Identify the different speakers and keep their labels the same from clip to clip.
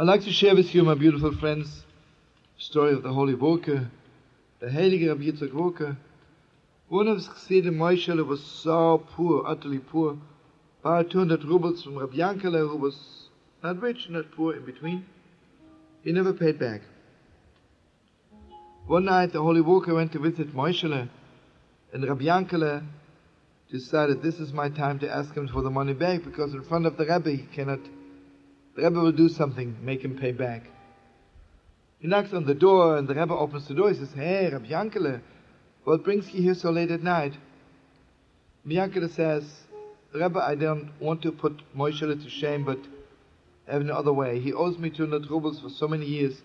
Speaker 1: I'd like to share with you, my beautiful friends, the story of the Holy Woke, the Heilige Rabbi Yitzhak Woke. One of his Chassidim, Moishele, was so poor, utterly poor. About 200 rubles from Rabbi Yankele, who was not rich, not poor, in between. He never paid back. One night, the Holy Woke went to visit Moishele, and Rabbi Yankele decided this is my time to ask him for the money back, because in front of the Rebbe he cannot the Rebbe will do something, make him pay back. He knocks on the door, and the Rebbe opens the door. He says, Hey, Rabbi Yankele, what brings you here so late at night? Rabbi Yankele says, Rebbe, I don't want to put Moshe to shame, but I have no other way. He owes me 200 rubles for so many years,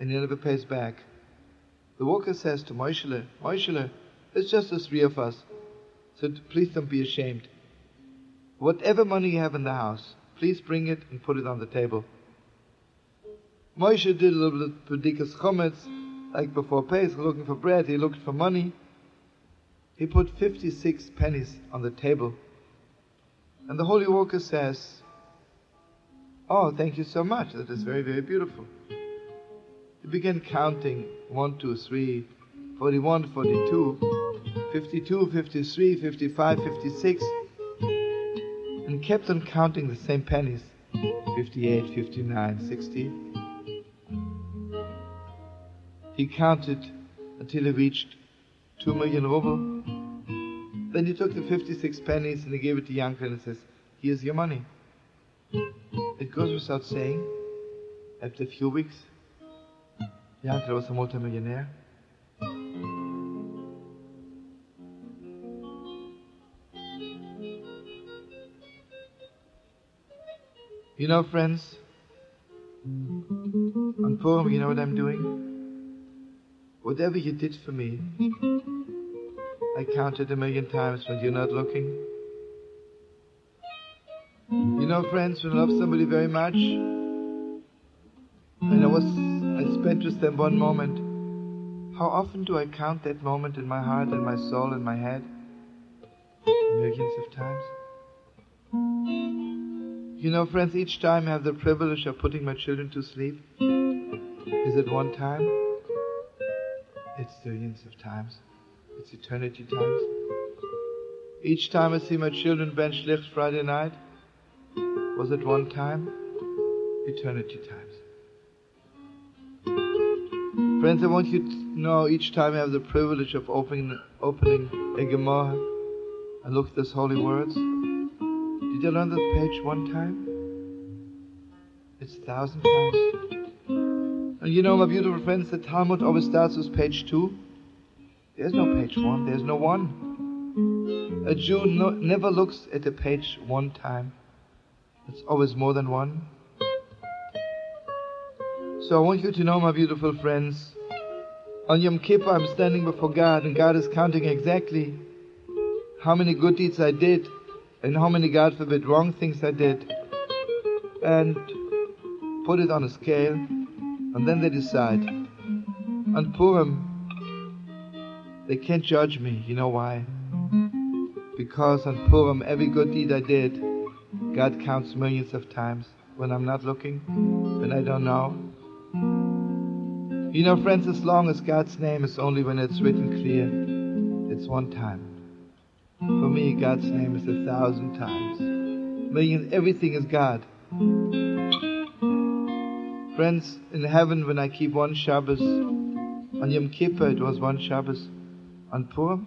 Speaker 1: and he never pays back. The Vorker says to Moshe, Moshe, it's just the three of us, so please don't be ashamed. Whatever money you have in the house, Please bring it and put it on the table. Moshe did a little bit of bedikas chometz, like before Pesach, looking for bread. He looked for money. He put 56 pennies on the table. And the Holy Vorker says, Oh, thank you so much. That is very, very beautiful. He began counting 1, 2, 3, 41, 42, 52, 53, 55, 56 and kept on counting the same pennies 58, 59, 60. He counted until he reached 2 million ruble. Then he took the 56 pennies and he gave it to Yankel and says, Here's your money. It goes without saying, after a few weeks, Yankel was a multimillionaire. You know, friends, on Purim, you know what I'm doing? Whatever you did for me, I counted a million times when you're not looking. You know, friends, when I love somebody very much, and I was, I spent with them one moment, how often do I count that moment in my heart and my soul and my head? Millions of times. You know, friends, each time I have the privilege of putting my children to sleep. Is it one time? It's billions of times. It's eternity times. Each time I see my children bentch licht Friday night, was it one time? Eternity times. Friends, I want you to know each time I have the privilege of opening, opening a Gemara and look at these holy words. Did you learn this page one time? It's a thousand times. And you know, my beautiful friends, the Talmud always starts with page two. There's no page one, there's no one. A Jew no, never looks at a page one time. It's always more than one. So I want you to know, my beautiful friends, on Yom Kippur I'm standing before God and God is counting exactly how many good deeds I did and how many, God forbid, wrong things I did, and put it on a scale, and then they decide. On Purim, they can't judge me. You know why? Because on Purim, every good deed I did, God counts millions of times when I'm not looking, when I don't know. You know, friends, as long as God's name is only when it's written clear, it's one time. For me, God's name is a thousand times. Millions, everything is God. Friends, in heaven, when I keep one Shabbos, on Yom Kippur it was one Shabbos, on Purim,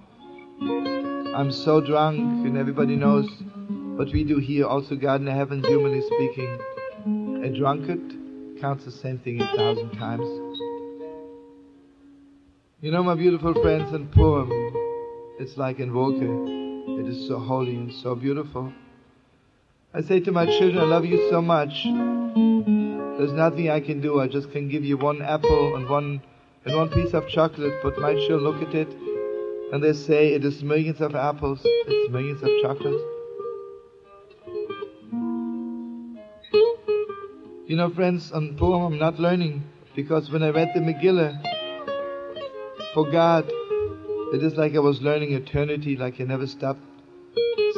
Speaker 1: I'm so drunk, and everybody knows what we do here, also God in heaven, humanly speaking. A drunkard counts the same thing a thousand times. You know, my beautiful friends, in Purim, it's like in Vorke. It is so holy and so beautiful. I say to my children, I love you so much. There's nothing I can do. I just can give you one apple and one and one piece of chocolate, but my children look at it and they say it is millions of apples, it's millions of chocolates. You know, friends, on Purim I'm not learning because when I read the Megillah, for God, it is like I was learning eternity, like I never stopped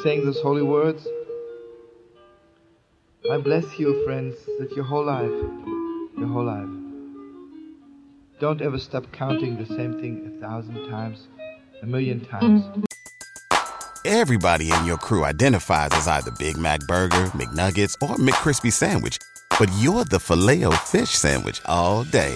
Speaker 1: saying those holy words. I bless you, friends, that your whole life, your whole life, don't ever stop counting the same thing a thousand times, a million times.
Speaker 2: Everybody in your crew identifies as either Big Mac Burger, McNuggets, or McCrispy Sandwich, but you're the Filet-O-Fish Sandwich all day.